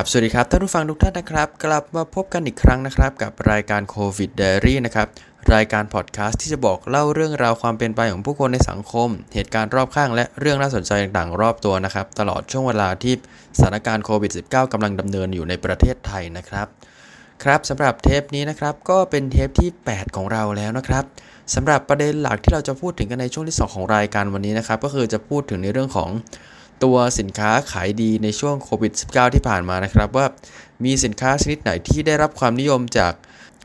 ครับ สวัสดีครับ ท่านผู้ฟังทุกท่านนะครับ กลับมาพบกันอีกครั้งนะครับ กับรายการโควิดเดรี่นะครับ รายการพอดแคสต์ที่จะบอกเล่าเรื่องราวความเป็นไปของผู้คนในสังคม เหตุการณ์รอบข้างและเรื่องน่าสนใจต่างๆ รอบตัวนะครับ ตลอดช่วงเวลาที่สถานการณ์โควิด -19 กำลังดำเนินอยู่ในประเทศไทยนะครับ ครับสำหรับเทปนี้นะครับ ก็เป็นเทปที่ 8 ของเราแล้วนะครับสำหรับประเด็นหลักที่เราจะพูดถึงกันในช่วงที่ 2 ของรายการวันนี้นะครับ ก็คือจะพูดถึงในเรื่องของ ตัวสินค้าขายดีในช่วงโควิด -19 ที่ผ่านมานะครับ ว่ามีสินค้าชนิดไหนที่ได้รับความนิยมจาก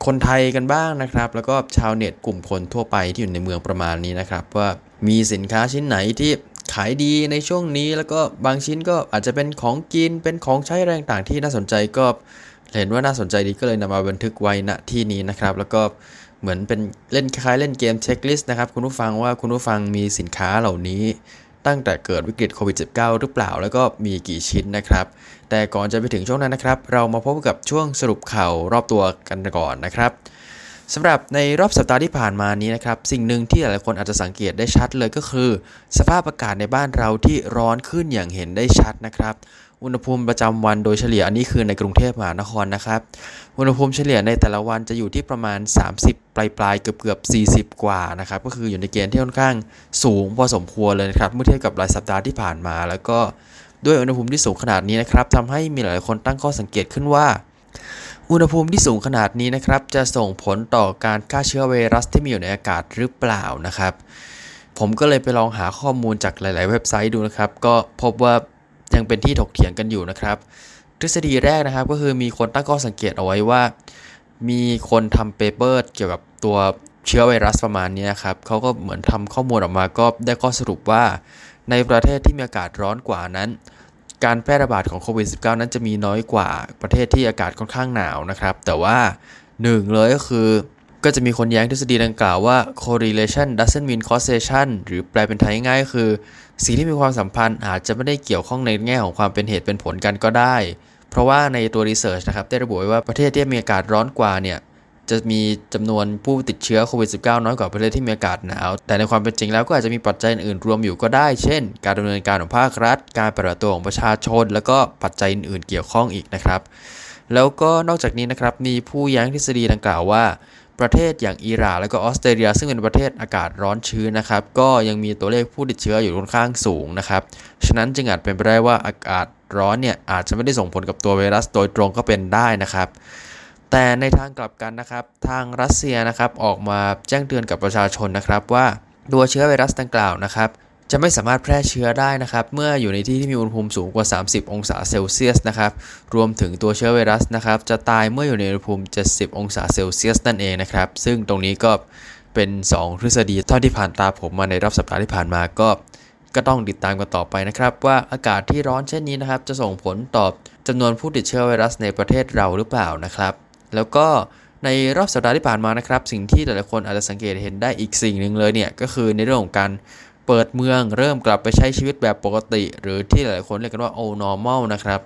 คนไทยกันบ้างนะครับ แล้วก็ชาวเน็ตกลุ่มคนทั่วไปที่อยู่ในเมืองประมาณนี้นะครับ ว่ามีสินค้าชิ้นไหนที่ขายดีในช่วงนี้ แล้วก็บางชิ้นก็อาจจะเป็นของกินเป็นของใช้แรงต่างที่น่าสนใจก็เห็นว่าน่าสนใจดีก็เลยนำมาบันทึกไว้ณที่นี้นะครับ แล้วก็เหมือนเป็นเล่นคล้ายเล่นเกมเช็คลิสต์นะครับ คุณผู้ฟังว่าคุณผู้ฟังมีสินค้าเหล่านี้ ตั้งแต่เกิดวิกฤตโควิด -19 หรือเปล่า แล้วก็มีกี่ชิ้นนะครับ แต่ก่อนจะไปถึงช่วงนั้นนะครับ เรามาพบกับช่วงสรุปข่าวรอบตัวกันก่อนนะครับสำหรับในรอบสัปดาห์ที่ผ่านมานี้นะครับ สิ่งหนึ่งที่หลายคนอาจจะสังเกตได้ชัดเลยก็คือ สภาพอากาศในบ้านเราที่ร้อนขึ้นอย่างเห็นได้ชัดนะครับ อุณหภูมิประจำวันโดยเฉลี่ยอันนี้คือในกรุงเทพมหานครนะครับ อุณหภูมิเฉลี่ยในแต่ละวันจะอยู่ที่ประมาณ 30 ปลายปลายเกือบเกือบ40 กว่านะครับ ก็คืออยู่ในเกณฑ์ที่ค่อนข้างสูงพอสมควรเลยนะครับ เมื่อเทียบกับรายสัปดาห์ที่ผ่านมา แล้วก็ด้วยอุณหภูมิที่สูงขนาดนี้นะครับทำให้มีหลายคนตั้งข้อสังเกตขึ้นว่า อุณหภูมิที่สูงขนาดนี้นะครับ จะส่งผลต่อการฆ่าเชื้อไวรัสที่มีอยู่ในอากาศหรือเปล่านะครับผมก็เลยไปลองหาข้อมูลจากหลาย ๆ เว็บไซต์ดูนะครับ ก็พบว่า ยังเป็นที่ถกเถียงกันอยู่นะครับ ทฤษฎีแรกนะครับก็คือมีคนตั้งข้อสังเกตเอาไว้ว่า มีคนทำเปเปอร์เกี่ยวกับตัวเชื้อไวรัสประมาณนี้ครับเขาก็เหมือนทำข้อมูลออกมาก็ได้ข้อสรุปว่า ในประเทศที่มีอากาศร้อนกว่านั้น การแพร่ระบาดของโควิด -19 นั้นจะมีน้อยกว่าประเทศที่อากาศค่อนข้างหนาวนะครับ แต่ว่าหนึ่งเลยก็คือ ก็จะมีคนแย้งทฤษฎีดังกล่าวว่า correlation doesn't mean causation หรือแปลเป็นไทยง่ายคือ สิ่งที่มีความสัมพันธ์อาจจะไม่ได้เกี่ยวข้องในแง่ของความเป็นเหตุเป็นผลกันก็ได้ เพราะว่าในตัวรีเสิร์ชนะครับได้ระบุไว้ว่าประเทศที่มีอากาศร้อนกว่าเนี่ยจะมีจำนวนผู้ติดเชื้อโควิด -19 น้อยกว่าประเทศที่มีอากาศหนาว แต่ในความเป็นจริงแล้วก็อาจจะมีปัจจัยอื่นรวมอยู่ก็ได้ เช่น การดำเนินการของภาครัฐ การปฏิบัติตัวของประชาชน แล้วก็ปัจจัยอื่นๆเกี่ยวข้องอีกนะครับ แล้วก็นอกจากนี้นะครับมีผู้ย้งทฤษฎีดังกล่าวว่า ประเทศอย่างอิหร่านและก็ออสเตรเลีย ซึ่งเป็นประเทศอากาศร้อนชื้นนะครับ ก็ยังมีตัวเลขผู้ติดเชื้ออยู่ค่อนข้างสูงนะครับ ฉะนั้นจึงอาจเป็นไปได้ว่าอากาศร้อนเนี่ยอาจจะไม่ได้ส่งผลกับตัวไวรัสโดยตรงก็เป็นได้นะครับ แต่ในทางกลับกันนะครับ ทางรัสเซียนะครับออกมาแจ้งเตือนกับประชาชนนะครับว่าตัวเชื้อไวรัสดังกล่าวนะครับ จะไม่สามารถแพร่เชื้อได้นะครับ เมื่ออยู่ในที่ที่มีอุณหภูมิสูงกว่า 30 องศาเซลเซียสนะครับ รวมถึงตัวเชื้อไวรัสนะครับ จะตายเมื่ออยู่ในอุณหภูมิ 70 องศาเซลเซียสนั่นเองนะครับ ซึ่งตรงนี้ก็เป็น 2 ทฤษฎีเท่าที่ผ่านตาผมมาในรอบสัปดาห์ที่ผ่านมาก็ก็ต้องติดตามกันต่อไปนะครับ ว่าอากาศที่ร้อนเช่นนี้นะครับ จะส่งผลต่อจำนวนผู้ติดเชื้อไวรัสในประเทศเราหรือเปล่านะครับ แล้วก็ในรอบสัปดาห์ที่ผ่านมานะครับ สิ่งที่หลายคนอาจจะสังเกตเห็นได้อีกสิ่งหนึ่งเลยเนี่ยก็คือในเรื่องของการ เปิดเมืองเริ่มกลับไปใช้ชีวิตแบบปกติ หรือที่หลายคนเรียกกันว่า old normal นะครับ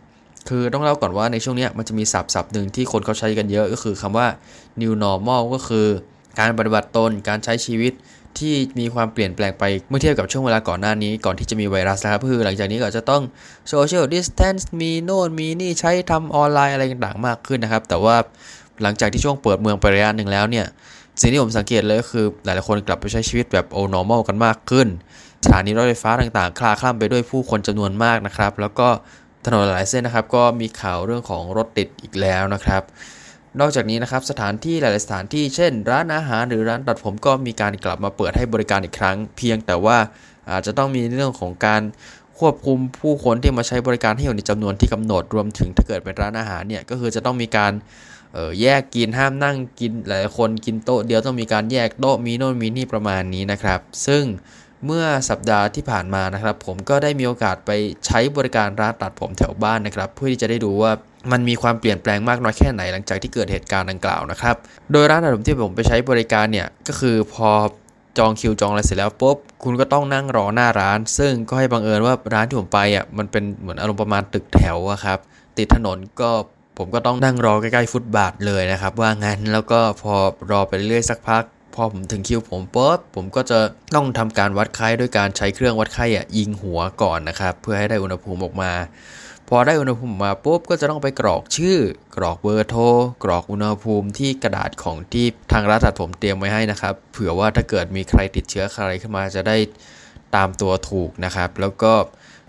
คือต้องเล่าก่อนว่าในช่วงนี้มันจะมีศัพท์ศัพท์หนึ่งที่คนเขาใช้กันเยอะก็คือคำว่า new normal ก็คือการปฏิบัติตนการใช้ชีวิตที่มีความเปลี่ยนแปลงไปเมื่อเทียบกับช่วงเวลาก่อนหน้านี้ ก่อนที่จะมีไวรัสนะครับคือหลังจากนี้ก็จะต้อง social distance มีโน่นมีนี่ใช้ทำออนไลน์อะไรต่างๆมากขึ้นนะครับ แต่ว่าหลังจากที่ช่วงเปิดเมืองไประยะหนึ่งแล้วเนี่ย สิ่งที่ผมสังเกตเลยก็คือหลายๆคนกลับไปใช้ชีวิตแบบ old normal กันมากขึ้น สถานีรถไฟฟ้าต่างๆ คลาคล่ำไปด้วยผู้คนจำนวนมากนะครับ แล้วก็ถนนหลายเส้นนะครับ ก็มีข่าวเรื่องของรถติดอีกแล้วนะครับ นอกจากนี้นะครับสถานที่หลาย ๆ สถานที่เช่น ร้านอาหารหรือร้านตัดผมก็มีการกลับมาเปิดให้บริการอีกครั้ง เพียงแต่ว่าอาจจะต้องมีเรื่องของการควบคุมผู้คนที่มาใช้บริการให้อยู่ในจำนวนที่กำหนดรวมถึงถ้าเกิดเป็นร้านอาหารเนี่ยก็คือจะต้องมีการ แยกกินห้ามนั่งกินหลายคนกินโต๊ะเดียวต้องมีการแยกโต๊ะมีโน่นมีนี่ประมาณนี้นะครับ ซึ่งเมื่อสัปดาห์ที่ผ่านมานะครับ ผมก็ได้มีโอกาสไปใช้บริการร้านตัดผมแถวบ้านนะครับ เพื่อที่จะได้ดูว่ามันมีความเปลี่ยนแปลงมากน้อยแค่ไหนหลังจากที่เกิดเหตุการณ์ดังกล่าวนะครับ โดยร้านตัดผมที่ผมไปใช้บริการเนี่ยก็คือพอจองคิวจองอะไรเสร็จแล้วปุ๊บคุณก็ต้องนั่งรอหน้าร้าน ซึ่งก็ให้บังเอิญว่าร้านที่ผมไปอะมันเป็นเหมือนอารมณ์ประมาณตึกแถวอะครับติดถนนก็ ผมก็ต้องนั่งรอใกล้ๆฟุตบาทเลยนะครับ ว่างั้นแล้วก็พอรอไปเรื่อยสักพัก พอผมถึงคิวผมปุ๊บผมก็จะต้องทำการวัดไข้ด้วยการใช้เครื่องวัดไข้อะยิงหัวก่อนนะครับ เพื่อให้ได้อุณหภูมิออกมาพพอได้อุณหภูมิมาปุ๊บก็จะต้องไปกรอกชื่อ กรอกเบอร์โทรกรอกอุณหภูมิที่กระดาษของที่ทางร้านตัดผมเตรียมไว้ให้นะครับ เผื่อว่าถ้าเกิดมีใครติดเชื้อใครขึ้นมาจะได้ตามตัวถูกนะครับ แล้วก็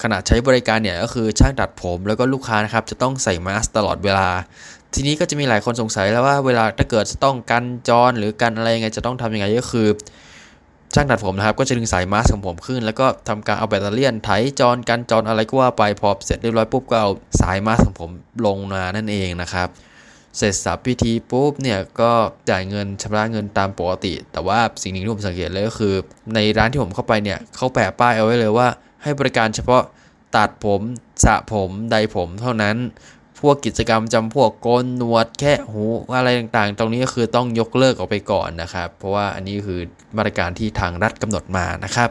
ขณะใช้บริการเนี่ยก็คือช่างตัดผมแล้วก็ลูกค้านะครับจะต้องใส่มาสก์ตลอดเวลา ทีนี้ก็จะมีหลายคนสงสัยแล้วว่าเวลาถ้าเกิดจะต้องกันจรหรือกันอะไรยังไงจะต้องทำยังไงก็คือ ช่างตัดผมนะครับก็จะดึงสายมาสก์ของผมขึ้น แล้วก็ทำการเอาแบตเตอรี่ไถจรกันจรอะไรก็ว่าไปพอเสร็จเรียบร้อยปุ๊บก็เอาสายมาสก์ของผมลงมานั่นเองนะครับเสร็จสับพิธีปุ๊บเนี่ยก็จ่ายเงินชำระเงินตามปกติ แต่ว่าสิ่งหนึ่งที่ผมสังเกตเลยก็คือ ในร้านที่ผมเข้าไปเนี่ยเขาแปะป้ายเอาไว้เลยว่า ให้บริการเฉพาะตัดผมสระผมใดผมเท่านั้น พวกกิจกรรมจำพวกโกนหนวดแค่หูอะไรต่างๆ ตรงนี้ก็คือต้องยกเลิกออกไปก่อนนะครับ เพราะว่าอันนี้คือมาตรการที่ทางรัฐกำหนดมานะครับ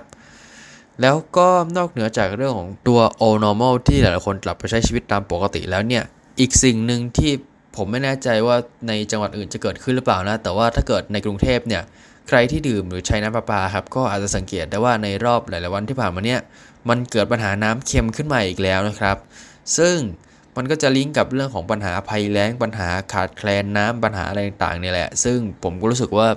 แล้วก็นอกเหนือจากเรื่องของตัว o normal ที่หลายๆคนกลับไปใช้ชีวิตตามปกติแล้วเนี่ย อีกสิ่งหนึ่งที่ผมไม่แน่ใจว่าในจังหวัดอื่นจะเกิดขึ้นหรือเปล่านะ แต่ว่าถ้าเกิดในกรุงเทพเนี่ย ใครที่ดื่มหรือใช้น้ำประปาครับ ก็อาจจะสังเกตได้ว่าในรอบหลาย ๆ วันที่ผ่านมาเนี่ย มันเกิดปัญหาน้ำเค็มขึ้นมาอีกแล้วนะครับ ซึ่งมันก็จะลิงก์กับเรื่องของปัญหาภัยแล้งปัญหาขาดแคลนน้ำปัญหาอะไรต่างๆเนี่ยแหละ ซึ่งผมก็รู้สึกว่า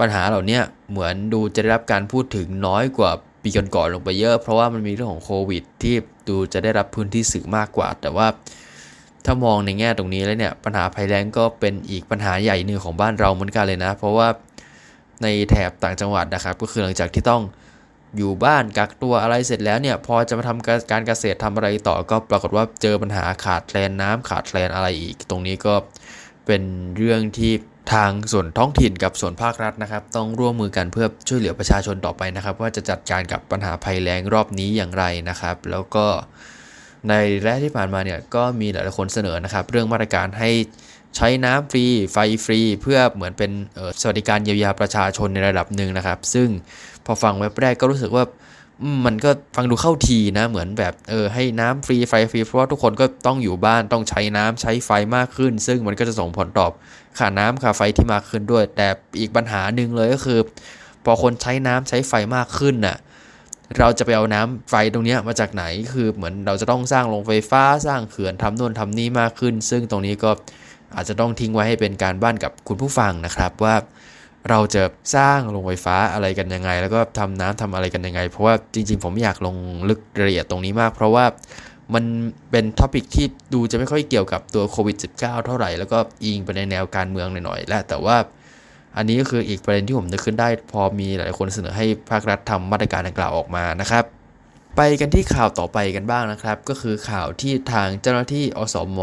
ปัญหาเหล่านี้เหมือนดูจะได้รับการพูดถึงน้อยกว่าปีก่อนๆลงไปเยอะ เพราะว่ามันมีเรื่องของโควิด ที่ดูจะได้รับพื้นที่สื่อมากกว่า แต่ว่าถ้ามองในแง่ตรงนี้แล้วเนี่ยปัญหาภัยแล้งก็เป็นอีกปัญหาใหญ่หนึ่งของบ้านเราเหมือนกันเลยนะ เพราะว่าในแถบต่างจังหวัดนะครับ ก็คือหลังจากที่ต้อง อยู่บ้านกักตัวอะไรเสร็จแล้วเนี่ย พอจะมาทำการเกษตรทำอะไรต่อก็ปรากฏว่าเจอปัญหาขาดแคลนน้ำขาดแคลนอะไรอีก ตรงนี้ก็เป็นเรื่องที่ทางส่วนท้องถิ่นกับส่วนภาครัฐนะครับ ต้องร่วมมือกันเพื่อช่วยเหลือประชาชนต่อไปนะครับ ว่าจะจัดการกับปัญหาภัยแล้งรอบนี้อย่างไรนะครับ แล้วก็ในแรกที่ผ่านมาเนี่ยก็มีหลายคนเสนอนะครับ เรื่องมาตรการให้ใช้น้ำฟรีไฟฟรี เพื่อเหมือนเป็นสวัสดิการเยียวยาประชาชนในระดับหนึ่งนะครับ ซึ่ง พอฟังแว็บแรกก็รู้สึกว่ามันก็ฟังดูเข้าทีนะเหมือนแบบเออให้น้ำฟรีไฟฟรีเพราะว่าทุกคนก็ต้องอยู่บ้านต้องใช้น้ำใช้ไฟมากขึ้น ซึ่งมันก็จะส่งผลตอบค่าน้ำค่าไฟที่มากขึ้นด้วย แต่อีกปัญหาหนึ่งเลยก็คือ พอคนใช้น้ำใช้ไฟมากขึ้นน่ะเราจะไปเอาน้ำไฟตรงนี้มาจากไหนคือเหมือนเราจะต้องสร้างโรงไฟฟ้าสร้างเขื่อนทำนู่นทำนี่มากขึ้น ซึ่งตรงนี้ก็อาจจะต้องทิ้งไว้ให้เป็นการบ้านกับคุณผู้ฟังนะครับว่า เราจะสร้างโรงไฟฟ้าอะไรกันยังไง แล้วก็ทำน้ำทำอะไรกันยังไง เพราะว่าจริง ๆ ผมอยากลงลึกรายละเอียดตรงนี้มาก เพราะว่ามันเป็นท็อปิกที่ดูจะไม่ค่อยเกี่ยวกับตัวโควิด -19 เท่าไหร่ แล้วก็อิงไปในแนวการเมืองหน่อยๆ และแต่ว่าอันนี้ก็คืออีกประเด็นที่ผมนึกขึ้นได้ พอมีหลายคนเสนอให้ภาครัฐทำมาตรการดังกล่าวออกมานะครับ ไปกันที่ข่าวต่อไปกันบ้างนะครับ ก็คือข่าวที่ทางเจ้าหน้าที่อสม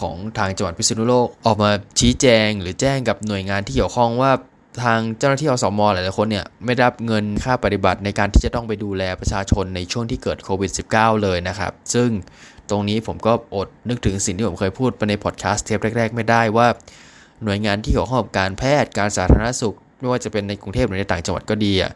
ของทางจังหวัดพิษณุโลก ออกมาชี้แจงหรือแจ้งกับหน่วยงานที่เกี่ยวข้องว่า ทางเจ้าหน้าที่อสมหลายๆคนเนี่ยไม่ได้รับเงินค่าปฏิบัติในการที่จะต้องไปดูแลประชาชนในช่วงที่เกิดโควิด -19 เลยนะครับ ซึ่งตรงนี้ผมก็อดนึกถึงสิ่งที่ผมเคยพูดไปในพอดแคสต์เทปแรก ๆ ไม่ได้ว่า หน่วยงานที่เกี่ยวข้องกับการแพทย์การสาธารณสุข ไม่ว่าจะเป็นในกรุงเทพหรือในต่างจังหวัดก็ดีอะ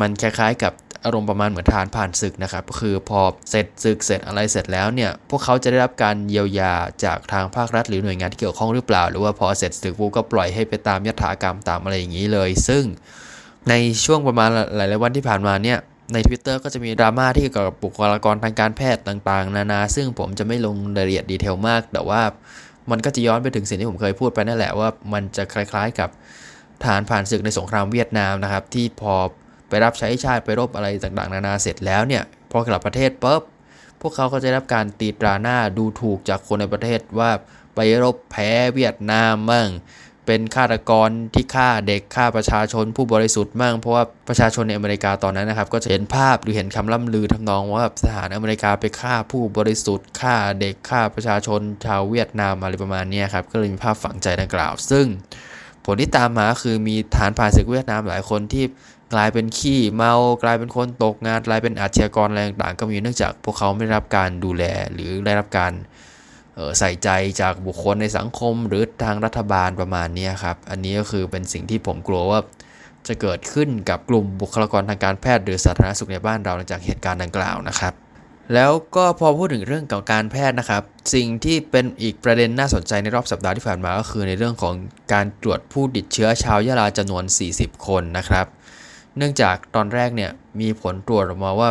มันคล้ายๆกับ อารมณ์ประมาณเหมือนทหารผ่านศึกนะครับก็คือพอเสร็จศึกเสร็จอะไรเสร็จแล้วเนี่ยพวกเขาจะได้รับการเยียวยาจากทางภาครัฐ หรือหน่วยงานที่เกี่ยวข้องหรือเปล่า หรือว่าพอเสร็จศึกปุ๊บก็ปล่อยให้ไปตามยถากรรมตามอะไรอย่างนี้เลย ซึ่งในช่วงประมาณหลายๆวันที่ผ่านมาเนี่ยใน Twitter ก็จะมีดราม่าที่เกี่ยวกับบุคลากรทางการแพทย์ต่างๆ นานา ซึ่งผมจะไม่ลงรายละเอียดดีเทลมาก แต่ว่ามันก็จะย้อนไปถึงสิ่งที่ผมเคยพูดไปนั่นแหละว่ามันจะคล้ายๆกับฐานผ่านศึกในสงครามเวียดนามนะครับ ที่พอ ไปรับใช้ชาติไปรบอะไรต่างๆ นานาเสร็จแล้วเนี่ยพอกลับประเทศปุ๊บพวกเขาก็จะรับการตีตราหน้าดูถูกจากคนในประเทศว่าไปรบแพ้เวียดนามมั่งเป็นฆาตกรที่ฆ่าเด็กฆ่าประชาชนผู้บริสุทธิ์มั่งเพราะว่าประชาชนในอเมริกาตอนนั้นนะครับ ก็จะเห็นภาพหรือเห็นคำล่ำลือทำนองว่าทหารอเมริกาไปฆ่าผู้บริสุทธิ์ฆ่าเด็กฆ่าประชาชนชาวเวียดนามอะไรประมาณนี้ครับก็เลยมีภาพฝังใจดังกล่าว ซึ่งผลที่ตามมาคือมีฐานผ่านศึกเวียดนามหลายคนที่ กลายเป็นขี้เมากลายเป็นคนตกงานกลายเป็นอาชญากรอะไรต่างๆก็มีเนื่องจากพวกเขาไม่ได้รับการดูแลหรือได้รับการใส่ใจจากบุคคลในสังคมหรือทางรัฐบาลประมาณนี้ครับ อันนี้ก็คือเป็นสิ่งที่ผมกลัวว่าจะเกิดขึ้นกับกลุ่มบุคลากรทางการแพทย์หรือสาธารณสุขในบ้านเราหลังจากเหตุการณ์ดังกล่าวนะครับ แล้วก็พอพูดถึงเรื่องของการแพทย์นะครับ สิ่งที่เป็นอีกประเด็นน่าสนใจในรอบสัปดาห์ที่ผ่านมาก็คือในเรื่องของการตรวจผู้ติดเชื้อชาวยะลาจำนวน 40 คนนะครับ เนื่องจากตอนแรกเนี่ยมีผลตรวจออกมาว่า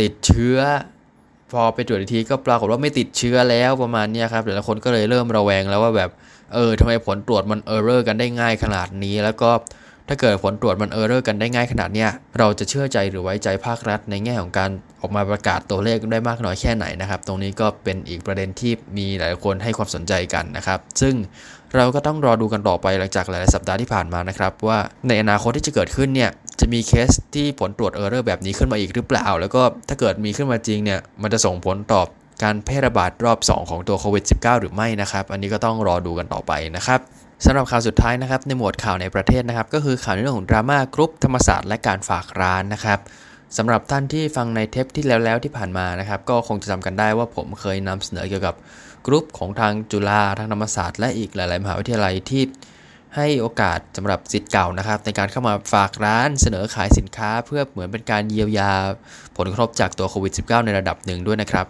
ติดเชื้อ พอไปตรวจอีกทีก็ปรากฏว่าไม่ติดเชื้อแล้วประมาณนี้ครับหลายคนก็เลยเริ่มระแวงแล้วว่าแบบเออทำไมผลตรวจมัน error กันได้ง่ายขนาดนี้ แล้วก็ถ้าเกิดผลตรวจมัน error กันได้ง่ายขนาดเนี้ยเราจะเชื่อใจหรือไว้ใจภาครัฐในแง่ของการ ออกมาประกาศตัวเลขได้มากน้อยแค่ไหนนะครับ ตรงนี้ก็เป็นอีกประเด็นที่มีหลายคนให้ความสนใจกันนะครับ ซึ่งเราก็ต้องรอดูกันต่อไปหลังจากหลายสัปดาห์ที่ผ่านมานะครับว่าในอนาคตที่จะเกิดขึ้นเนี่ยจะมีเคสที่ผลตรวจ error แบบนี้ขึ้นมาอีกหรือเปล่า แล้วก็ถ้าเกิดมีขึ้นมาจริงเนี่ยมันจะส่งผลต่อการแพร่ระบาดรอบ 2 ของตัวโควิด -19 หรือไม่นะครับ อันนี้ก็ต้องรอดูกันต่อไปนะครับสำหรับข่าวสุดท้ายนะครับในหมวดข่าวในประเทศนะครับ ก็คือข่าวในเรื่องของดราม่ากรุ๊ปธรรมศาสตร์และการฝากร้านนะครับ สำหรับท่านที่ฟังในเทปที่แล้วๆที่ผ่านมานะครับ ก็คงจะจำกันได้ว่าผมเคยนำเสนอเกี่ยวกับกรุ๊ปของทางจุฬาทางธรรมศาสตร์และอีกหลาย ๆ มหาวิทยาลัยที่ให้โอกาสสำหรับสิทธิ์เก่านะครับ ในการเข้ามาฝากร้านเสนอขายสินค้า เพื่อเหมือนเป็นการเยียวยาผลกระทบจากตัวโควิด -19 ในระดับหนึ่งด้วยนะครับ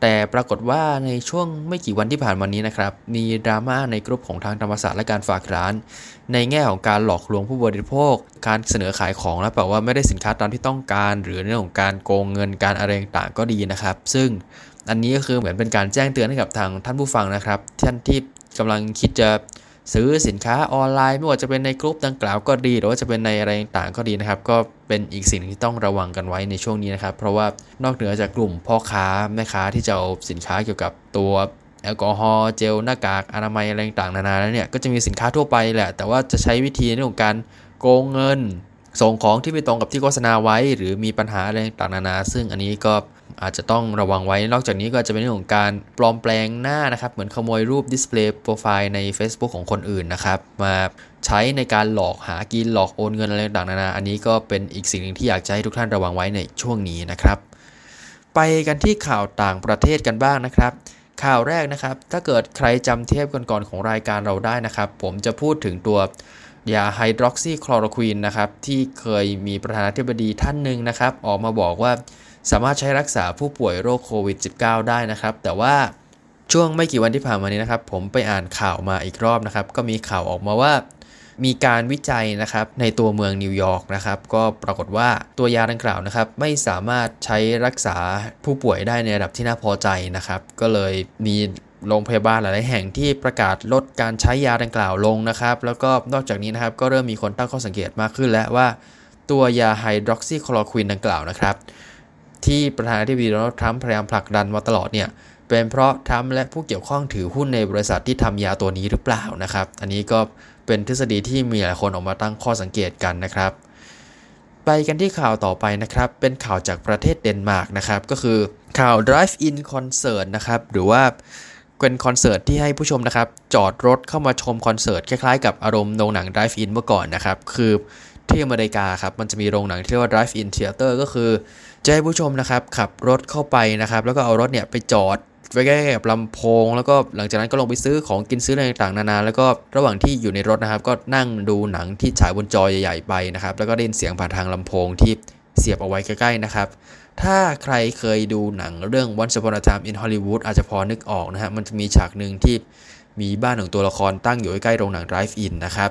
แต่ปรากฏว่าในช่วงไม่กี่วันที่ผ่านมานี้นะครับ มีดราม่าในกลุ่มของทางธรรมศาสตร์และการฝากร้าน ในแง่ของการหลอกลวงผู้บริโภค การเสนอขายของแล้วแปลว่าไม่ได้สินค้าตามที่ต้องการ หรือเรื่องของการโกงเงินการอะไรต่างก็ดีนะครับ ซึ่งอันนี้ก็คือเหมือนเป็นการแจ้งเตือนให้กับทางท่านผู้ฟังนะครับท่านที่กำลังคิดจะ ซื้อสินค้าออนไลน์ไม่ว่าจะเป็นในกลุ่มดังกล่าวก็ดี หรือว่าจะเป็นในอะไรต่างก็ดีนะครับ ก็เป็นอีกสิ่งที่ต้องระวังกันไว้ในช่วงนี้นะครับ เพราะว่านอกเหนือจากกลุ่มพ่อค้าแม่ค้าที่จะเอาสินค้าเกี่ยวกับตัวแอลกอฮอล์เจลหน้ากากอนามัยอะไรต่างๆนานาแล้วเนี่ยก็จะมีสินค้าทั่วไปแหละ แต่ว่าจะใช้วิธีในเรื่องของการโกงเงิน ส่งของที่ไม่ตรงกับที่โฆษณาไว้ หรือมีปัญหาอะไรต่างๆนานา ซึ่งอันนี้ก็ อาจจะต้องระวังไว้ นอกจากนี้ก็จะเป็นเรื่องของการปลอมแปลงหน้านะครับ เหมือนขโมยรูปดิสเพลย์โปรไฟล์ใน Facebook ของคนอื่นนะครับ มาใช้ในการหลอกหากินหลอกโอนเงินอะไรต่างๆนานา อันนี้ก็เป็นอีกสิ่งหนึ่งที่อยากจะให้ทุกท่านระวังไว้ในช่วงนี้นะครับ ไปกันที่ข่าวต่างประเทศกันบ้างนะครับ ข่าวแรกนะครับ ถ้าเกิดใครจำเทปก่อนๆของรายการเราได้นะครับ ผมจะพูดถึงตัวยาไฮดรอกซีคลอโรควีนนะครับที่เคยมีประธานาธิบดีท่านหนึ่งนะครับ ออกมาบอกว่า สามารถใช้รักษาผู้ป่วยโรคโควิด -19 ได้นะครับ แต่ว่าช่วงไม่กี่วันที่ผ่านมานี้นะครับ ผมไปอ่านข่าวมาอีกรอบนะครับ ก็มีข่าวออกมาว่า มีการวิจัยนะครับในตัวเมืองนิวยอร์กนะครับ ก็ปรากฏว่าตัวยาดังกล่าวนะครับ ไม่สามารถใช้รักษาผู้ป่วยได้ในระดับที่น่าพอใจนะครับ ก็เลยมีโรงพยาบาลหลาย ๆ แห่งที่ประกาศลดการใช้ยาดังกล่าวลงนะครับ แล้วก็นอกจากนี้นะครับ ก็เริ่มมีคนตั้งข้อสังเกตมากขึ้นแล้วว่า ตัวยาไฮดรอกซีคลอโรควินดังกล่าวนะครับ ที่ประธานาธิบดีโดนัลด์ทรัมป์พยายามผลักดันมาตลอดเนี่ยเป็นเพราะทรัมป์และผู้เกี่ยวข้องถือหุ้นในบริษัทที่ทำยาตัวนี้หรือเปล่านะครับ อันนี้ก็เป็นทฤษฎีที่มีหลายคนออกมาตั้งข้อสังเกตกันนะครับ ไปกันที่ข่าวต่อไปนะครับ เป็นข่าวจากประเทศเดนมาร์กนะครับ ก็คือข่าว Drive-in Concert นะครับ หรือว่าเป็นคอนเสิร์ตที่ให้ผู้ชมนะครับ จอดรถเข้ามาชมคอนเสิร์ตคล้ายๆกับอารมณ์โรงหนัง Drive-in เมื่อก่อนนะครับ คือที่อเมริกาครับ มันจะมีโรงหนังที่เรียกว่า Drive-in Theater ก็คือ จะให้ผู้ชมนะครับขับรถเข้าไปนะครับ แล้วก็เอารถเนี่ยไปจอดไว้ใกล้กับลำโพง แล้วก็หลังจากนั้นก็ลงไปซื้อของกินซื้ออะไรต่างๆนานาแล้วก็ระหว่างที่อยู่ในรถนะครับ ก็นั่งดูหนังที่ฉายบนจอใหญ่ๆไปนะครับ แล้วก็ได้ยินเสียงผ่านทางลำโพงที่เสียบเอาไว้ใกล้ๆนะครับ ถ้าใครเคยดูหนังเรื่อง Once Upon a Time in Hollywood อาจจะพอนึกออกนะฮะมันจะมีฉากหนึ่งที่มีบ้านของตัวละครตั้งอยู่ใกล้โรงหนัง Drive-in นะครับ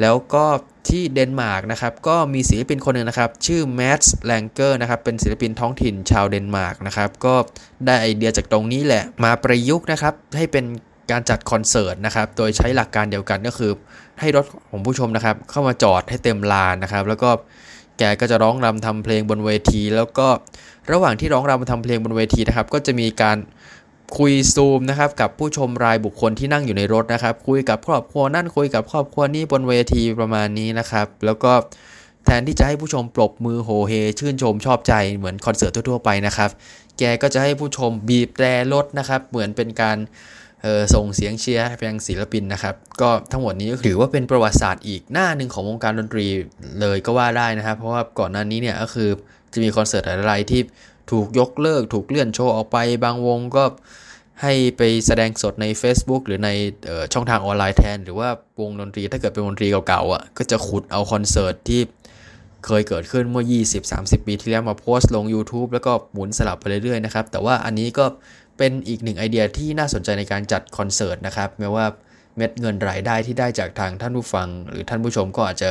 แล้วก็ที่เดนมาร์กนะครับก็มีศิลปินคนหนึ่งนะครับ ชื่อแมทส์แลงเกอร์นะครับเป็นศิลปินท้องถิ่นชาวเดนมาร์กนะครับก็ได้ไอเดียจากตรงนี้แหละมาประยุกต์นะครับให้เป็นการจัดคอนเสิร์ตนะครับ โดยใช้หลักการเดียวกันก็คือ ให้รถของผู้ชมนะครับ เข้ามาจอดให้เต็มลานนะครับ แล้วก็แกก็จะร้องรำทำเพลงบนเวที แล้วก็ระหว่างที่ร้องรำทำเพลงบนเวทีนะครับ ก็จะมีการ คุยซูมนะครับกับผู้ชมรายบุคคลที่นั่งอยู่ในรถนะครับ คุยกับครอบครัวนั่นคุยกับครอบครัวนี้บนเวทีประมาณนี้นะครับ แล้วก็แทนที่จะให้ผู้ชมปรบมือโหเฮ ชื่นชมชอบใจเหมือนคอนเสิร์ตทั่วๆไปนะครับ แกก็จะให้ผู้ชมบีบแตรรถนะครับ เหมือนเป็นการส่งเสียงเชียร์ให้ยังศิลปินนะครับ ก็ทั้งหมดนี้ถือว่าเป็นประวัติศาสตร์อีกหน้าหนึ่งของวงการดนตรีเลยก็ว่าได้นะครับ เพราะว่าก่อนหน้านี้เนี่ยก็คือจะมีคอนเสิร์ตอะไรที่ถูกยกเลิก ถูกเลื่อนโชว์ออกไปบางวงก็ ให้ไปแสดงสดใน Facebook หรือในช่องทางออนไลน์แทน หรือว่าวงดนตรีถ้าเกิดเป็นดนตรีเก่าๆอะก็จะขุดเอาคอนเสิร์ตที่เคยเกิดขึ้นเมื่อ 20-30 ปีที่แล้วมาโพสต์ลง YouTube แล้วก็หมุนสลับไปเรื่อยๆนะครับ แต่ว่าอันนี้ก็เป็นอีกหนึ่งไอเดียที่น่าสนใจในการจัดคอนเสิร์ตนะครับแม้ว่าเม็ดเงินรายได้ที่ได้จากทางท่านผู้ฟัง หรือท่านผู้ชมก็อาจจะ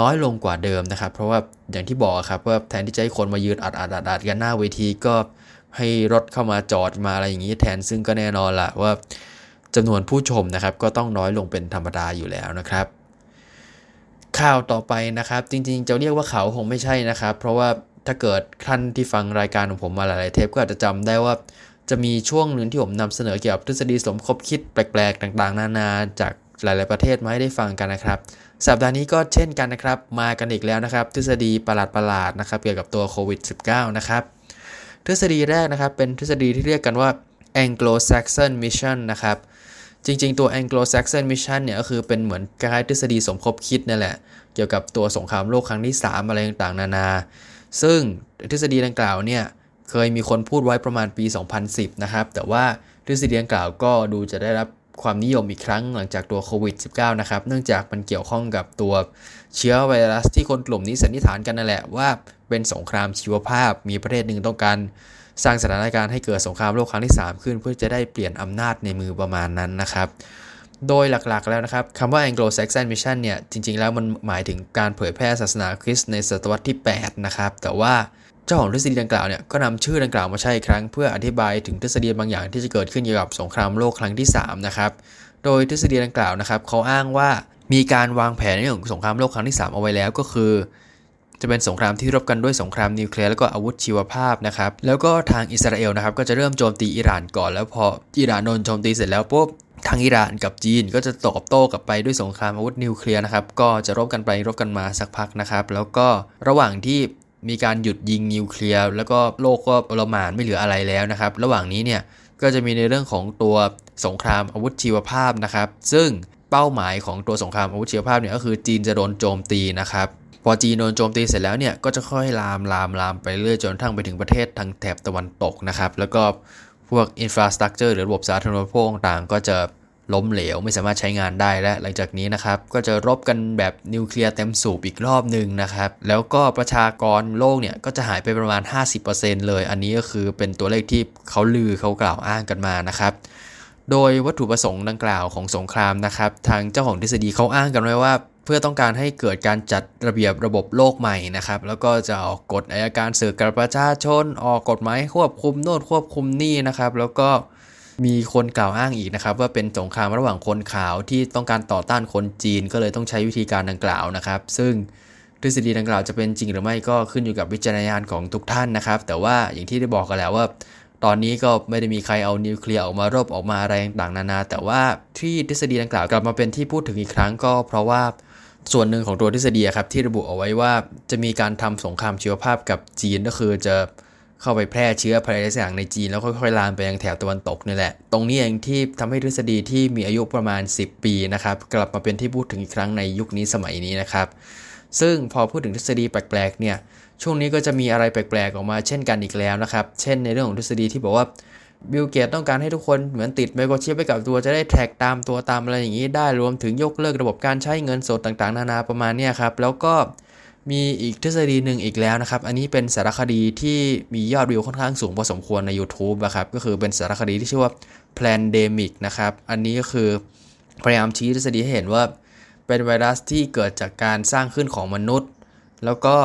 น้อยลงกว่าเดิมนะครับ เพราะว่าอย่างที่บอกครับว่าแทนที่จะให้คนมายืนอัดอัดอัดกันหน้าเวทีก็ ให้รถเข้ามาจอดมาอะไรอย่างนี้แทนซึ่งก็แน่นอนละว่าจำนวนผู้ชมนะครับ ก็ต้องน้อยลงเป็นธรรมดาอยู่แล้วนะครับ ข่าวต่อไปนะครับ จริงๆ จะเรียกว่าข่าวคงไม่ใช่นะครับ เพราะว่าถ้าเกิดท่านที่ฟังรายการของผมมาหลายๆเทปก็อาจจะจำได้ว่าจะมีช่วงหนึ่งที่ผมนำเสนอเกี่ยวกับทฤษฎีสมคบคิดแปลกๆ ต่างๆ นานาจากหลาย ๆ ประเทศมาให้ได้ฟังกันนะครับ สัปดาห์นี้ก็เช่นกันนะครับ มากันอีกแล้วนะครับ ทฤษฎีประหลาดๆนะครับ เกี่ยวกับตัวโควิด -19 นะครับ ทฤษฎีแรกนะครับ เป็นทฤษฎีที่เรียกกันว่า Anglo-Saxon Mission นะครับ จริงๆ ตัว Anglo-Saxon Mission เนี่ยก็คือเป็นเหมือนคล้ายทฤษฎีสมคบคิดนั่นแหละ เกี่ยวกับตัวสงครามโลกครั้งที่ 3 อะไรต่างๆ นานา ซึ่งทฤษฎีดังกล่าวเนี่ยเคยมีคนพูดไว้ประมาณปี 2010 นะครับ แต่ว่าทฤษฎีดังกล่าวก็ดูจะได้รับ ความนิยมอีกครั้งหลังจากตัวโควิด -19 นะครับ เนื่องจากมันเกี่ยวข้องกับตัวเชื้อไวรัสที่คนกลุ่มนี้สันนิษฐานกันนั่นแหละว่าเป็นสงครามชีวภาพ มีประเทศหนึ่งต้องการสร้างสถานการณ์ให้เกิดสงครามโลกครั้งที่ 3 ขึ้น เพื่อจะได้เปลี่ยนอำนาจในมือประมาณนั้นนะครับ โดยหลักๆแล้วนะครับคำว่า Anglo-Saxon Mission เนี่ยจริงๆแล้วมันหมายถึงการเผยแพร่ศาสนาคริสต์ในศตวรรษที่ 8 นะครับ แต่ว่า เจ้าของทฤษฎีดังกล่าวเนี่ยก็นำชื่อดังกล่าวมาใช้อีกครั้งเพื่ออธิบายถึงทฤษฎีบางอย่างที่จะเกิดขึ้นเกี่ยวกับสงครามโลกครั้งที่3นะครับโดยทฤษฎีดังกล่าวนะครับเขาอ้างว่ามีการวางแผนในเรื่องของสงครามโลกครั้งที่ 3 เอาไว้แล้วก็คือ จะเป็นสงครามที่รบกันด้วยสงครามนิวเคลียร์แล้วก็อาวุธชีวภาพนะครับแล้วก็ทางอิสราเอลนะครับก็จะเริ่มโจมตีอิหร่านก่อน แล้วพออิหร่านโดนโจมตีเสร็จแล้วปุ๊บทางอิหร่านกับจีนก็จะตอบโต้กลับไปด้วยสงครามอาวุธนิวเคลียร์นะครับก็จะรบกันไปรบกันมาสักพักนะครับ แล้วก็ระหว่างที่ มีการหยุดยิงนิวเคลียร์แล้วก็โลกก็ประมาณไม่เหลืออะไรแล้วนะครับ ระหว่างนี้เนี่ยก็จะมีในเรื่องของตัวสงครามอาวุธชีวภาพนะครับ ซึ่งเป้าหมายของตัวสงครามอาวุธชีวภาพเนี่ยก็คือจีนจะโดนโจมตีนะครับพอจีนโดนโจมตีเสร็จแล้วเนี่ยก็จะค่อยลามลามลามไปเรื่อยจนทั้งไปถึงประเทศทางแถบตะวันตกนะครับ แล้วก็พวกอินฟราสตรักเจอร์หรือระบบสาธารณูปโภคต่างก็จะ ล้มเหลวไม่สามารถใช้งานได้และหลังจากนี้นะครับ ก็จะรบกันแบบนิวเคลียร์เต็มสูบอีกรอบหนึ่งนะครับ แล้วก็ประชากรโลกเนี่ยก็จะหายไปประมาณ 50%เลย อันนี้ก็คือเป็นตัวเลขที่เขาลือเขากล่าวอ้างกันมานะครับ โดยวัตถุประสงค์ดังกล่าวของสงครามนะครับ ทางเจ้าของทฤษฎีเขาอ้างกันไว้ว่า เพื่อต้องการให้เกิดการจัดระเบียบระบบโลกใหม่นะครับ แล้วก็จะออกกฎอายการสื่อกับประชาชน ออกกฎหมายควบคุมโน่นควบคุมนี่นะครับ แล้วก็ มีคนกล่าวอ้างอีกนะครับว่าเป็นสงครามระหว่างคนขาวที่ต้องการต่อต้านคนจีน ก็เลยต้องใช้วิธีการดังกล่าวนะครับ ซึ่งทฤษฎีดังกล่าวจะเป็นจริงหรือไม่ก็ขึ้นอยู่กับวิจารณญาณของทุกท่านนะครับ แต่ว่าอย่างที่ได้บอกกันแล้วว่า ตอนนี้ก็ไม่ได้มีใครเอานิวเคลียร์ออกมารบออกมาอะไรต่างๆนานา แต่ว่าที่ทฤษฎีดังกล่าวกลับมาเป็นที่พูดถึงอีกครั้งก็เพราะว่าส่วนหนึ่งของตัวทฤษฎีครับที่ระบุเอาไว้ว่าจะมีการทำสงครามชีวภาพกับจีนก็คือจะ เข้าไปแพร่เชื้อภายในสักอย่างในจีนแล้วค่อยๆลามไปยังแถบตะวันตกนี่แหละ ตรงนี้เองที่ทำให้ทฤษฎีที่มีอายุประมาณ 10 ปีนะครับกลับมาเป็นที่พูดถึงอีกครั้งในยุคนี้สมัยนี้นะครับ ซึ่งพอพูดถึงทฤษฎีแปลกๆเนี่ยช่วงนี้ก็จะมีอะไรแปลกๆออกมาเช่นกันอีกแล้วนะครับ เช่นในเรื่องของทฤษฎีที่บอกว่าบิลเกตส์ต้องการให้ทุกคนเหมือนติดไมโครชิปไปกับตัวจะได้ track ตามตัวตามอะไรอย่างนี้ได้รวมถึงยกเลิกระบบการใช้เงินสดต่างๆ นานาประมาณนี้ครับแล้วก็ มีอีกทฤษฎีหนึ่งอีกแล้วนะครับ อันนี้เป็นสารคดีที่มียอดวิวค่อนข้างสูงพอสมควรใน YouTube นะครับก็คือเป็นสารคดีที่ชื่อว่า Plandemic นะครับ อันนี้ก็คือพยายามชี้ทฤษฎีให้เห็นว่า เป็นไวรัสที่เกิดจากการสร้างขึ้นของมนุษย์ แล้วก็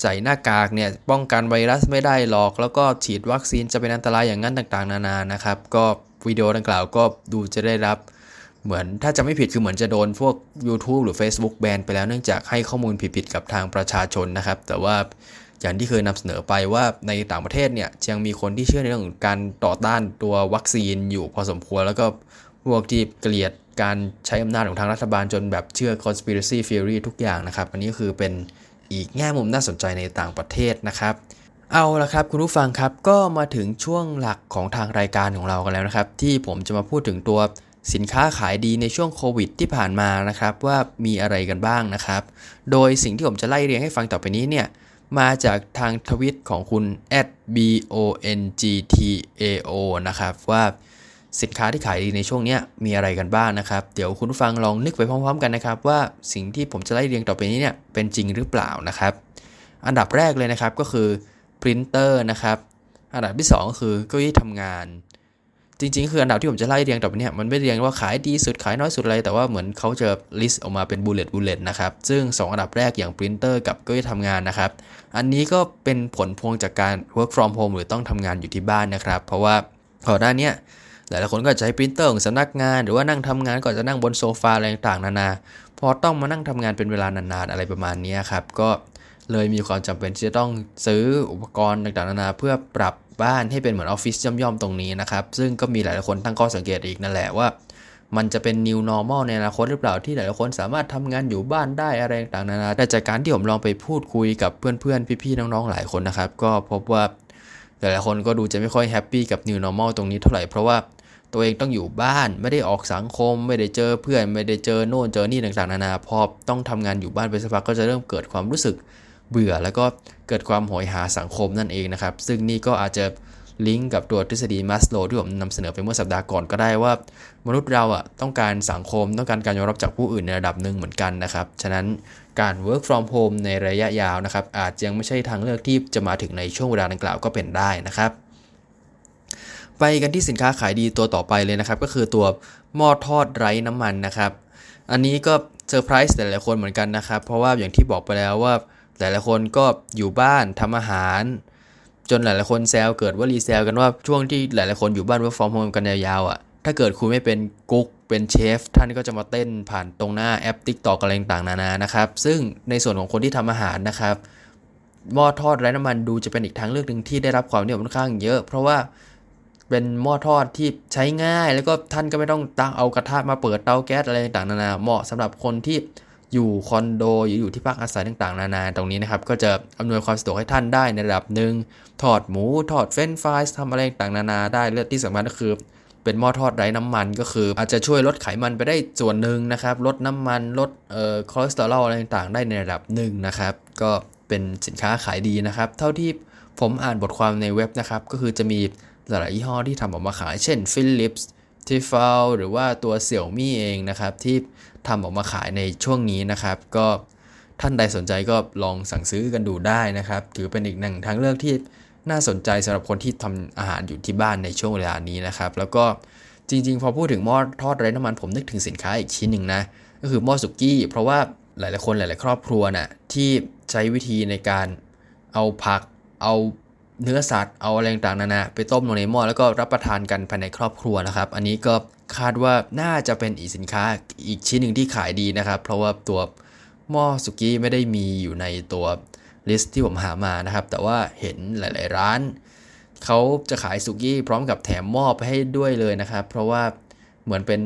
ใส่หน้ากากเนี่ยป้องกันไวรัสไม่ได้หรอก แล้วก็ฉีดวัคซีนจะเป็นอันตรายอย่างนั้นต่างๆ นานานะครับ ก็วิดีโอดังกล่าวก็ดูจะได้รับ เหมือนถ้าจะไม่ผิดคือเหมือนจะโดนพวก YouTube หรือ Facebook แบนไปแล้วเนื่องจากให้ข้อมูลผิดๆกับทางประชาชนนะครับ แต่ว่าอย่างที่เคยนำเสนอไปว่าในต่างประเทศเนี่ยยังมีคนที่เชื่อในเรื่องการต่อต้านตัววัคซีนอยู่พอสมควร แล้วก็พวกที่เกลียดการใช้อำนาจของทางรัฐบาลจนแบบเชื่อ conspiracy theory ทุกอย่างนะครับ อันนี้คือเป็นอีกแง่มุมน่าสนใจในต่างประเทศนะครับ เอาละครับคุณผู้ฟังครับก็มาถึงช่วงหลักของทางรายการของเรากันแล้วนะครับ ที่ผมจะมาพูดถึงตัว สินค้าขายดีในช่วงโควิดที่ผ่านมานะครับ ว่ามีอะไรกันบ้างนะครับ โดยสิ่งที่ผมจะไล่เรียงให้ฟังต่อไปนี้เนี่ยมาจากทางทวิตของคุณ @bongtao นะครับ ว่าสินค้าที่ขายดีในช่วงนี้มีอะไรกันบ้างนะครับ เดี๋ยวคุณผู้ฟังลองนึกไปพร้อมๆกันนะครับ ว่าสิ่งที่ผมจะไล่เรียงต่อไปนี้เนี่ยเป็นจริงหรือเปล่านะครับ อันดับแรกเลยนะครับก็คือปรินเตอร์นะครับ อันดับที่2ก็คือเก้าอี้ทำงาน จริงๆ คืออันดับที่ผมจะไล่เรียงต่อไปเนี่ยมันไม่เรียงว่าขายดีสุดขายน้อยสุดอะไร แต่ว่าเหมือนเขาจะ list ออกมาเป็น bullet bullet นะครับ ซึ่ง 2 อันดับแรกอย่างปรินเตอร์กับเก้าอี้ทำงานนะครับ อันนี้ก็เป็นผลพวงจากการ work from home หรือต้องทำงานอยู่ที่บ้านนะครับ เพราะว่าก่อนหน้านี้หลายๆคนก็ใช้ปรินเตอร์ของสำนักงาน หรือว่านั่งทำงานก่อนจะนั่งบนโซฟาอะไรต่างๆนานา พอต้องมานั่งทำงานเป็นเวลานานๆอะไรประมาณนี้ครับ ก็ เลยมีความจำเป็นที่จะต้องซื้ออุปกรณ์ต่างๆนานาเพื่อปรับบ้านให้เป็นเหมือนออฟฟิศย่อมๆตรงนี้นะครับ ซึ่งก็มีหลายๆคนตั้งข้อสังเกตอีกนั่นแหละว่า มันจะเป็น new normal ในอนาคตหรือเปล่าที่หลายๆคนสามารถทำงานอยู่บ้านได้อะไรต่างๆนานาแต่จากการที่ผมลองไปพูดคุยกับเพื่อนๆพี่ๆน้องๆหลายคนนะครับ ก็พบว่าหลายๆคนก็ดูจะไม่ค่อยแฮปปี้กับ new normal ตรงนี้เท่าไหร่เพราะว่าตัวเองต้องอยู่บ้านไม่ได้ออกสังคม ไม่ได้เจอเพื่อน ไม่ได้เจอโน่นเจอนี่ต่างๆนานาพอต้องทำงานอยู่บ้านไปสักพักก็จะเริ่มเกิดความรู้สึก เบื่อแล้วก็เกิดความโหยหาสังคมนั่นเองนะครับ ซึ่งนี่ก็อาจจะลิงก์กับตัวทฤษฎีมัสโลที่ผมนำเสนอไปเมื่อสัปดาห์ก่อนก็ได้ว่า มนุษย์เราอะต้องการสังคมต้องการการยอมรับจากผู้อื่นในระดับหนึ่งเหมือนกันนะครับ ฉะนั้นการ work from home ในระยะยาวนะครับ อาจยังไม่ใช่ทางเลือกที่จะมาถึงในช่วงเวลาดังกล่าวก็เป็นได้นะครับ ไปกันที่สินค้าขายดีตัวต่อไปเลยนะครับ ก็คือตัวหม้อทอดไร้น้ำมันนะครับ อันนี้ก็เซอร์ไพรส์หลายๆคนเหมือนกันนะครับ เพราะว่าอย่างที่บอกไปแล้วว่า หลายๆคนก็อยู่บ้านทำอาหาร จนหลายๆคนแซวเกิดว่ารีแซวกันว่าช่วงที่หลายๆคนอยู่บ้าน work from home กันยาวๆอะถ้าเกิดคุณไม่เป็นกุ๊กเป็นเชฟ ท่านก็จะมาเต้นผ่านตรงหน้าแอป TikTok อะไรต่างๆนานานะครับ ซึ่งในส่วนของคนที่ทำอาหารนะครับหม้อทอดไร้น้ำมันดูจะเป็นอีกทางเลือกหนึ่งที่ได้รับความนิยมค่อนข้างเยอะ เพราะว่าเป็นหม้อทอดที่ใช้ง่าย แล้วก็ท่านก็ไม่ต้องตั้งเอากระทะมาเปิดเตาแก๊สอะไรต่างๆนานาเหมาะสำหรับคนที่ อยู่คอนโดอยู่อยู่ที่พักอาศัยต่างๆ นานาตรงนี้นะครับก็จะอำนวยความสะดวกให้ท่านได้ในระดับหนึ่งทอดหมูทอดเฟรนช์ฟรายส์ทำอะไรต่างๆนานาได้และที่สำคัญก็คือเป็นหม้อทอดไร้น้ำมันก็คือ อาจจะช่วยลดไขมันไปได้ส่วนหนึ่งนะครับ ลดน้ำมันลดเอ่อคอเลสเตอรอลอะไรต่างๆ ได้ในระดับหนึ่งนะครับ ก็เป็นสินค้าขายดีนะครับ เท่าที่ผมอ่านบทความในเว็บนะครับ ก็คือจะมีหลายยี่ห้อที่ทำออกมาขาย เช่น Philips t i f a l หรือว่าตัว Xiaomi เองนะครับ ที่ ทำออกมาขายในช่วงนี้นะครับ ก็ท่านใดสนใจก็ลองสั่งซื้อกันดูได้นะครับ ถือเป็นอีกหนึ่งทางเลือกที่น่าสนใจสำหรับคนที่ทำอาหารอยู่ที่บ้านในช่วงเวลานี้นะครับ แล้วก็จริงๆ พอพูดถึงหม้อทอดไร้น้ำมันผมนึกถึงสินค้าอีกชิ้นหนึ่งนะ ก็คือหม้อสุกี้ เพราะว่าหลายๆคนหลาย ๆ ครอบครัวนะ่ะที่ใช้วิธีในการเอาผัก เอาเนื้อสัตว์เอาอะไรต่างๆนานาไปต้มลงในหม้อแล้วก็รับประทานกันภายในครอบครัวนะครับ อันนี้ก็ คาดว่าน่าจะเป็นอีกสินค้าอีกชิ้นหนึ่งที่ขายดีนะครับ เพราะว่าตัวหม้อสุกี้ไม่ได้มีอยู่ในตัวลิสต์ที่ผมหามานะครับ แต่ว่าเห็นหลาย ๆ ร้านเขาจะขายสุกี้พร้อมกับแถมหม้อไปให้ด้วยเลยนะครับ เพราะว่าเหมือนเป็น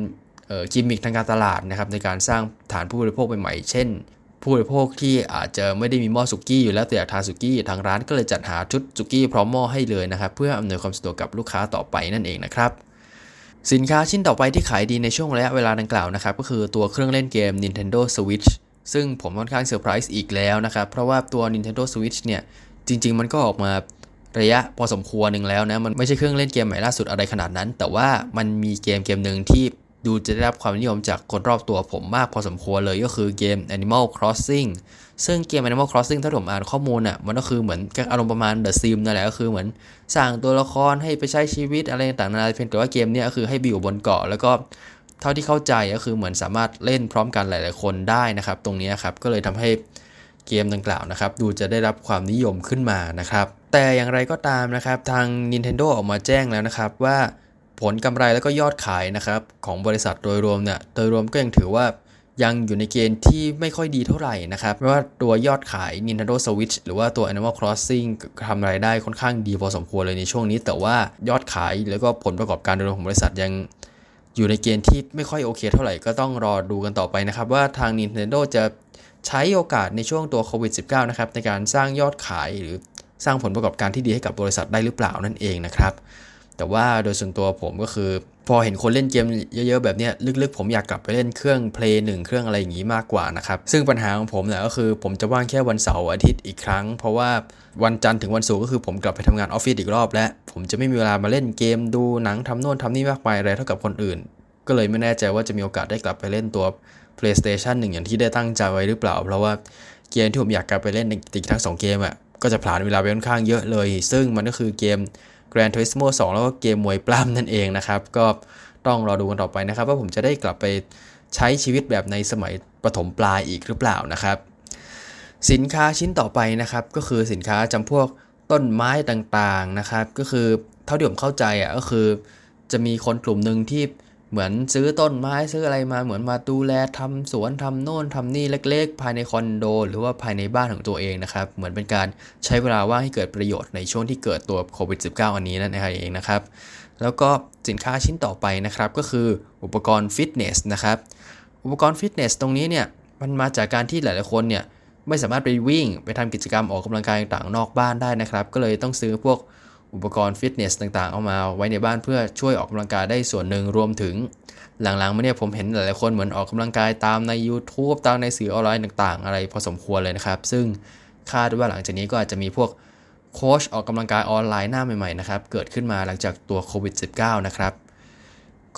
กิมมิคทางการตลาดนะครับ ในการสร้างฐานผู้บริโภคใหม่ๆ เช่น ผู้บริโภคที่อาจจะไม่ได้มีหม้อสุกี้อยู่แล้วแต่อยากทานสุกี้ทางร้านก็เลยจัดหาชุดสุกี้พร้อมหม้อให้เลยนะครับ เพื่ออำนวยความสะดวกกับลูกค้าต่อไปนั่นเองนะครับ สินค้าชิ้นต่อไปที่ขายดีในช่วงระยะเวลาดังกล่าวนะครับก็คือตัวเครื่องเล่นเกม Nintendo Switch ซึ่งผมค่อนข้างเซอร์ไพรส์อีกแล้วนะครับเพราะว่าตัว Nintendo Switch เนี่ยจริง ๆ มันก็ออกมาระยะพอสมควรหนึ่งแล้วนะมันไม่ใช่เครื่องเล่นเกมใหม่ล่าสุดอะไรขนาดนั้น แต่ว่ามันมีเกมเกมหนึ่งที่ ดูจะได้รับความนิยมจากคนรอบตัวผมมากพอสมควรเลยก็คือเกม Animal Crossing ซึ่งเกม Animal Crossing ถ้าผมอ่านข้อมูลอะมันก็คือเหมือนอารมณ์ประมาณ The Sims นั่นแหละก็คือเหมือนสร้างตัวละครให้ไปใช้ชีวิตอะไรต่างๆนานาเพียงแต่ว่าเกมเนี้ยก็คือให้ไปอยู่บนเกาะแล้วก็เท่าที่เข้าใจก็คือเหมือนสามารถเล่นพร้อมกันหลาย ๆ คนได้นะครับ ตรงนี้ครับก็เลยทำให้เกมดังกล่าวนะครับ ดูจะได้รับความนิยมขึ้นมานะครับ แต่อย่างไรก็ตามนะครับ ทาง Nintendo ออกมาแจ้งแล้วนะครับว่า ผลกำไรแล้วก็ยอดขายนะครับของบริษัทโดยรวมเนี่ยโดยรวมก็ยังถือว่ายังอยู่ในเกณฑ์ที่ไม่ค่อยดีเท่าไหร่นะครับไม่ว่าตัวยอดขาย Nintendo Switch หรือว่าตัว Animal Crossing ทำรายได้ค่อนข้างดีพอสมควรเลยในช่วงนี้ แต่ว่ายอดขายแล้วก็ผลประกอบการโดยรวมของบริษัทยังอยู่ในเกณฑ์ที่ไม่ค่อยโอเคเท่าไหร่ก็ต้องรอดูกันต่อไปนะครับ ว่าทาง Nintendo จะใช้โอกาสในช่วงตัวโควิด -19 นะครับในการสร้างยอดขายหรือสร้างผลประกอบการที่ดีให้กับบริษัทได้หรือเปล่านั่นเองนะครับ แต่ว่าโดยส่วนตัวผมก็คือ พอเห็นคนเล่นเกมเยอะๆแบบนี้ลึกๆ ผมอยากกลับไปเล่นเครื่องเพลย์หนึ่งเครื่องอะไรอย่างนี้มากกว่านะครับ ซึ่งปัญหาของผมเนี่ยก็คือ ผมจะว่างแค่วันเสาร์อาทิตย์อีกครั้ง เพราะว่าวันจันทร์ถึงวันศุกร์ก็คือผมกลับไปทำงานออฟฟิศอีกรอบและผมจะไม่มีเวลามาเล่นเกมดูหนังทำโน่นทำนี่มากมายอะไรเท่ากับคนอื่น ก็เลยไม่แน่ใจว่าจะมีโอกาสได้กลับไปเล่นตัว PlayStation 1 อย่างที่ได้ตั้งใจไว้หรือเปล่า เพราะว่าเกมที่ผมอยากกลับไปเล่นติดทั้ง2เกมอะก็จะผ่านเวลาไปค่อนข้างเยอะเลย ซึ่งมันก็คือเกม Gran Turismo 2 แล้วก็เกมมวยปล้ำนั่นเองนะครับ ก็ต้องรอดูกันต่อไปนะครับ ว่าผมจะได้กลับไปใช้ชีวิตแบบในสมัยปฐมปลายอีกหรือเปล่านะครับ สินค้าชิ้นต่อไปนะครับ ก็คือสินค้าจำพวกต้นไม้ต่างๆนะครับ ก็คือเท่าที่ผมเข้าใจอะก็คือ จะมีคนกลุ่มหนึ่งที่ เหมือนซื้อต้นไม้ซื้ออะไรมาเหมือนมาดูแลทำสวนทำโน่นทำนี่เล็ก ๆ ภายในคอนโด หรือว่าภายในบ้านของตัวเองนะครับเหมือนเป็นการใช้เวลาว่างให้เกิดประโยชน์ในช่วงที่เกิดตัวโควิด -19 อันนี้นั่นเองนะครับ แล้วก็สินค้าชิ้นต่อไปนะครับก็คืออุปกรณ์ฟิตเนสนะครับอุปกรณ์ฟิตเนสตรงนี้เนี่ยมันมาจากการที่หลาย ๆ คนเนี่ยไม่สามารถไปวิ่งไปทำกิจกรรมออกกำลังกายต่างๆนอกบ้านได้นะครับ ก็เลยต้องซื้อพวก อุปกรณ์ฟิตเนสต่างๆ เอามาไว้ในบ้านเพื่อช่วยออกกำลังกายได้ส่วนหนึ่งรวมถึง หลังๆมาเนี่ยผมเห็นหลายๆคนเหมือนออกกำลังกายตามใน YouTube ตามในสื่อออนไลน์ต่างๆ อะไรพอสมควรเลยนะครับ ซึ่งคาดว่าหลังจากนี้ก็อาจจะมีพวกโค้ชออกกำลังกายออนไลน์หน้าใหม่ๆนะครับเกิดขึ้นมาหลังจากตัวโควิด -19 นะครับ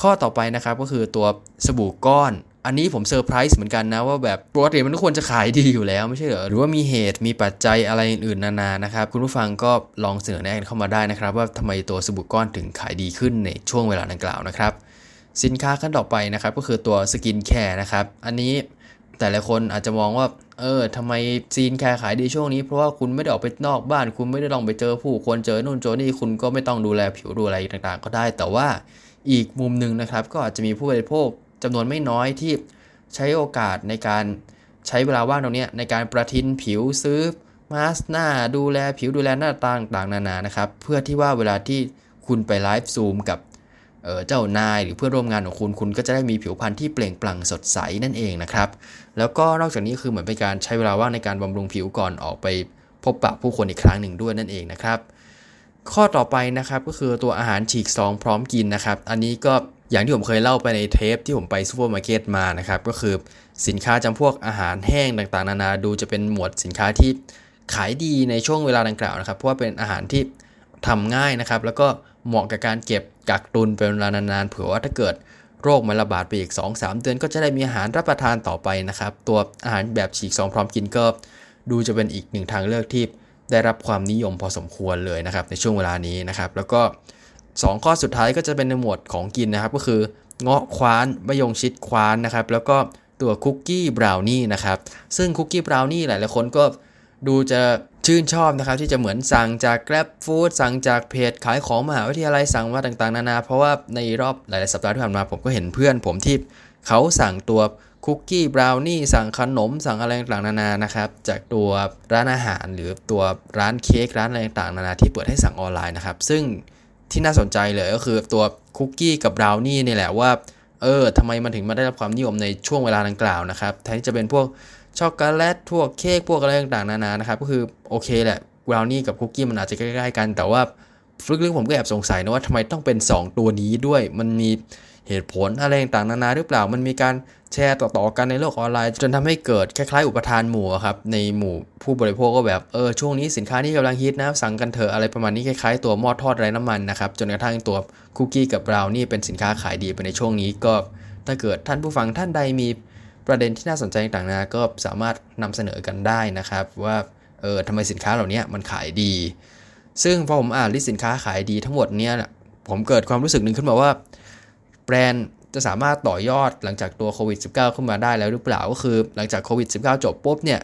ข้อต่อไปนะครับก็คือตัวสบู่ก้อน อันนี้ผมเซอร์ไพรส์เหมือนกันนะว่าแบบปกติมันควรจะขายดีอยู่แล้วไม่ใช่เหรอหรือว่ามีเหตุมีปัจจัยอะไรอื่นๆนานานะครับ คุณผู้ฟังก็ลองเสนอแนะกันเข้ามาได้นะครับ ว่าทำไมตัวสบู่ก้อนถึงขายดีขึ้นในช่วงเวลาดังกล่าวนะครับ สินค้าชิ้นต่อไปนะครับ ก็คือตัว skincare นะครับ อันนี้แต่ละคนอาจจะมองว่า เออทำไม skincare ขายดีช่วงนี้ เพราะว่าคุณไม่ได้ออกไปนอกบ้าน คุณไม่ได้ลองไปเจอผู้คนเจอนู่นเจอนี่คุณก็ไม่ต้องดูแลผิวดูอะไรต่างๆ ก็ได้ แต่ว่าอีกมุมหนึ่งนะครับ ก็อาจจะมีผู้บริโภค จำนวนไม่น้อยที่ใช้โอกาสในการใช้เวลาว่างตรงนี้ในการประทินผิวซื้อมาสหน้าดูแลผิวดูแลหน้าต่างๆนานานะครับ เพื่อที่ว่าเวลาที่คุณไป live Zoom กับเจ้านายหรือเพื่อนร่วมงานของคุณ คุณก็จะได้มีผิวพรรณที่เปล่งปลั่งสดใสนั่นเองนะครับ แล้วก็นอกจากนี้คือเหมือนเป็นการใช้เวลาว่างในการบำรุงผิวก่อนออกไปพบปะผู้คนอีกครั้งหนึ่งด้วยนั่นเองนะครับ ข้อต่อไปนะครับก็คือตัวอาหารฉีกซองพร้อมกินนะครับ อันนี้ก็ อย่างที่ผมเคยเล่าไปในเทปที่ผมไปซูเปอร์มาร์เก็ตมานะครับ ก็คือสินค้าจำพวกอาหารแห้งต่างๆ นานาดูจะเป็นหมวดสินค้าที่ขายดีในช่วงเวลาดังกล่าวนะครับ เพราะว่าเป็นอาหารที่ทำง่ายนะครับ แล้วก็เหมาะกับการเก็บกักตุนเป็นเวลานานๆเผื่อว่าถ้าเกิดโรคมันระบาดไปอีก 2-3 เดือน ก็จะได้มีอาหารรับประทานต่อไปนะครับ ตัวอาหารแบบฉีกซองพร้อมกินก็ดูจะเป็นอีกหนึ่งทางเลือกที่ได้รับความนิยมพอสมควรเลยนะครับในช่วงเวลานี้นะครับ แล้วก็ 2 ข้อสุดท้ายก็จะเป็นในหมวดของกินนะครับ ก็คือเงาะคว้านมะยงชิดคว้านนะครับ แล้วก็ตัวคุกกี้บราวนี่นะครับ ซึ่งคุกกี้บราวนี่หลายๆคนก็ดูจะชื่นชอบนะครับ ที่จะเหมือนสั่งจาก Grab Food สั่งจากเพจขายของมหาวิทยาลัยสั่งมาต่างๆ นานา เพราะว่าในรอบหลายๆสัปดาห์ที่ผ่านมาผมก็เห็นเพื่อนผมที่เขาสั่งตัวคุกกี้บราวนี่สั่งขนม สั่งอะไรต่างๆนานานะครับจากตัวร้านอาหารหรือตัวร้านเค้กร้านอะไรต่างๆนานาที่เปิดให้สั่งออนไลน์นะครับ ซึ่ง ที่น่าสนใจเลยก็คือตัวคุกกี้กับบราวนี่นี่แหละว่า เออทำไมมันถึงมาได้รับความนิยมในช่วงเวลาดังกล่าวนะครับแทนที่จะเป็นพวกช็อกโกแลตพวกเค้กพวกอะไรต่างๆนานานะครับ ก็คือโอเคแหละบราวนี่กับคุกกี้มันอาจจะใกล้ๆกัน แต่ว่าลึกๆผมก็แอบสงสัยนะว่าทำไมต้องเป็น 2 ตัวนี้ด้วย มันมี เหตุผลอะไรต่างๆนานาหรือเปล่ามันมีการแชร์ต่อๆกันในโลกออนไลน์ จนทำให้เกิดคล้ายๆ อุปทานหมู่ครับในหมู่ผู้บริโภคก็แบบเออช่วงนี้สินค้านี้กำลังฮิตนะสั่งกันเถอะอะไรประมาณนี้คล้ายๆ ตัวหม้อทอดไร้น้ำมันนะครับจนกระทั่งตัวคุกกี้กับบราวนี่เป็นสินค้าขายดีไปในช่วงนี้ก็ ถ้าเกิดท่านผู้ฟังท่านใดมีประเด็นที่น่าสนใจต่างๆนะก็สามารถนำเสนอกันได้นะครับ ว่าเออทำไมสินค้าเหล่านี้มันขายดี ซึ่งพอผมอ่านลิสต์สินค้าขายดีทั้งหมดเนี้ยผมเกิดความรู้สึกหนึ่งขึ้นมาว่า แบรนด์จะสามารถต่อยอดหลังจากตัวโควิด -19 ขึ้นมาได้แล้วหรือเปล่าก็คือหลังจากโควิด -19 จบปุ๊บเนี่ย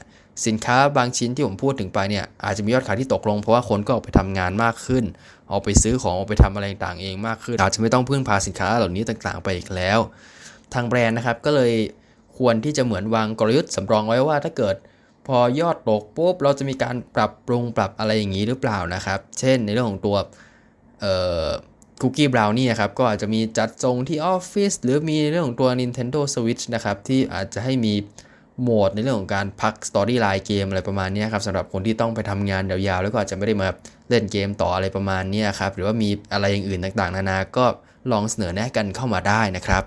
สินค้าบางชิ้นที่ผมพูดถึงไปเนี่ยอาจจะมียอดขายที่ตกลงเพราะว่าคนก็ออกไปทำงานมากขึ้น ออกไปซื้อของออกไปทำอะไรต่างเองมากขึ้น อาจจะไม่ต้องพึ่งพาสินค้าเหล่านี้ต่างๆ ไปอีกแล้ว ทางแบรนด์นะครับก็เลยควรที่จะเหมือนวางกลยุทธ์สำรองไว้ว่าถ้าเกิดพอยอดตกปุ๊บเราจะมีการปรับปรุงปรับอะไรอย่างนี้หรือเปล่านะครับ เช่นในเรื่องของตัว คุกกี้บราวนี่นะครับก็อาจจะมีจัดทรงที่ออฟฟิศหรือมีเรื่องของตัว Nintendo Switch นะครับที่อาจจะให้มีโหมดในเรื่องของการพักสตอรี่ไลน์เกมอะไรประมาณนี้ครับสำหรับคนที่ต้องไปทำงานยาวๆ แล้วก็อาจจะไม่ได้มาเล่นเกมต่ออะไรประมาณนี้ครับหรือว่ามีอะไรอย่างอื่นต่างๆ นานาก็ลองเสนอแนะกันเข้ามาได้นะครับ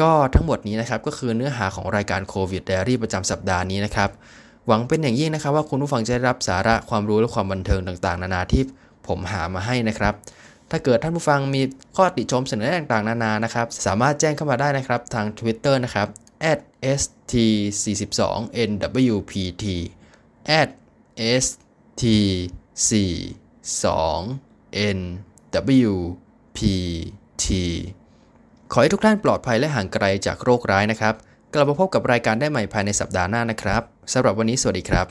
ก็ทั้งหมดนี้นะครับก็คือเนื้อหาของรายการโควิดไดอารี่ประจำสัปดาห์นี้นะครับหวังเป็นอย่างยิ่งนะครับว่าคุณผู้ฟังจะได้รับสาระความรู้และความบันเทิงต่างๆ นานาที่ผมหามาให้นะครับ ถ้าเกิดท่านผู้ฟังมีข้อติชมเสนอแนะต่างๆ นานานะครับ สามารถแจ้งเข้ามาได้นะครับทาง Twitter นะครับ @st42nwpt @st42n WPT ขอให้ทุกท่านปลอดภัยและห่างไกลจากโรคร้ายนะครับ กลับมาพบกับรายการได้ใหม่ภายในสัปดาห์หน้านะครับสำหรับวันนี้สวัสดีครับ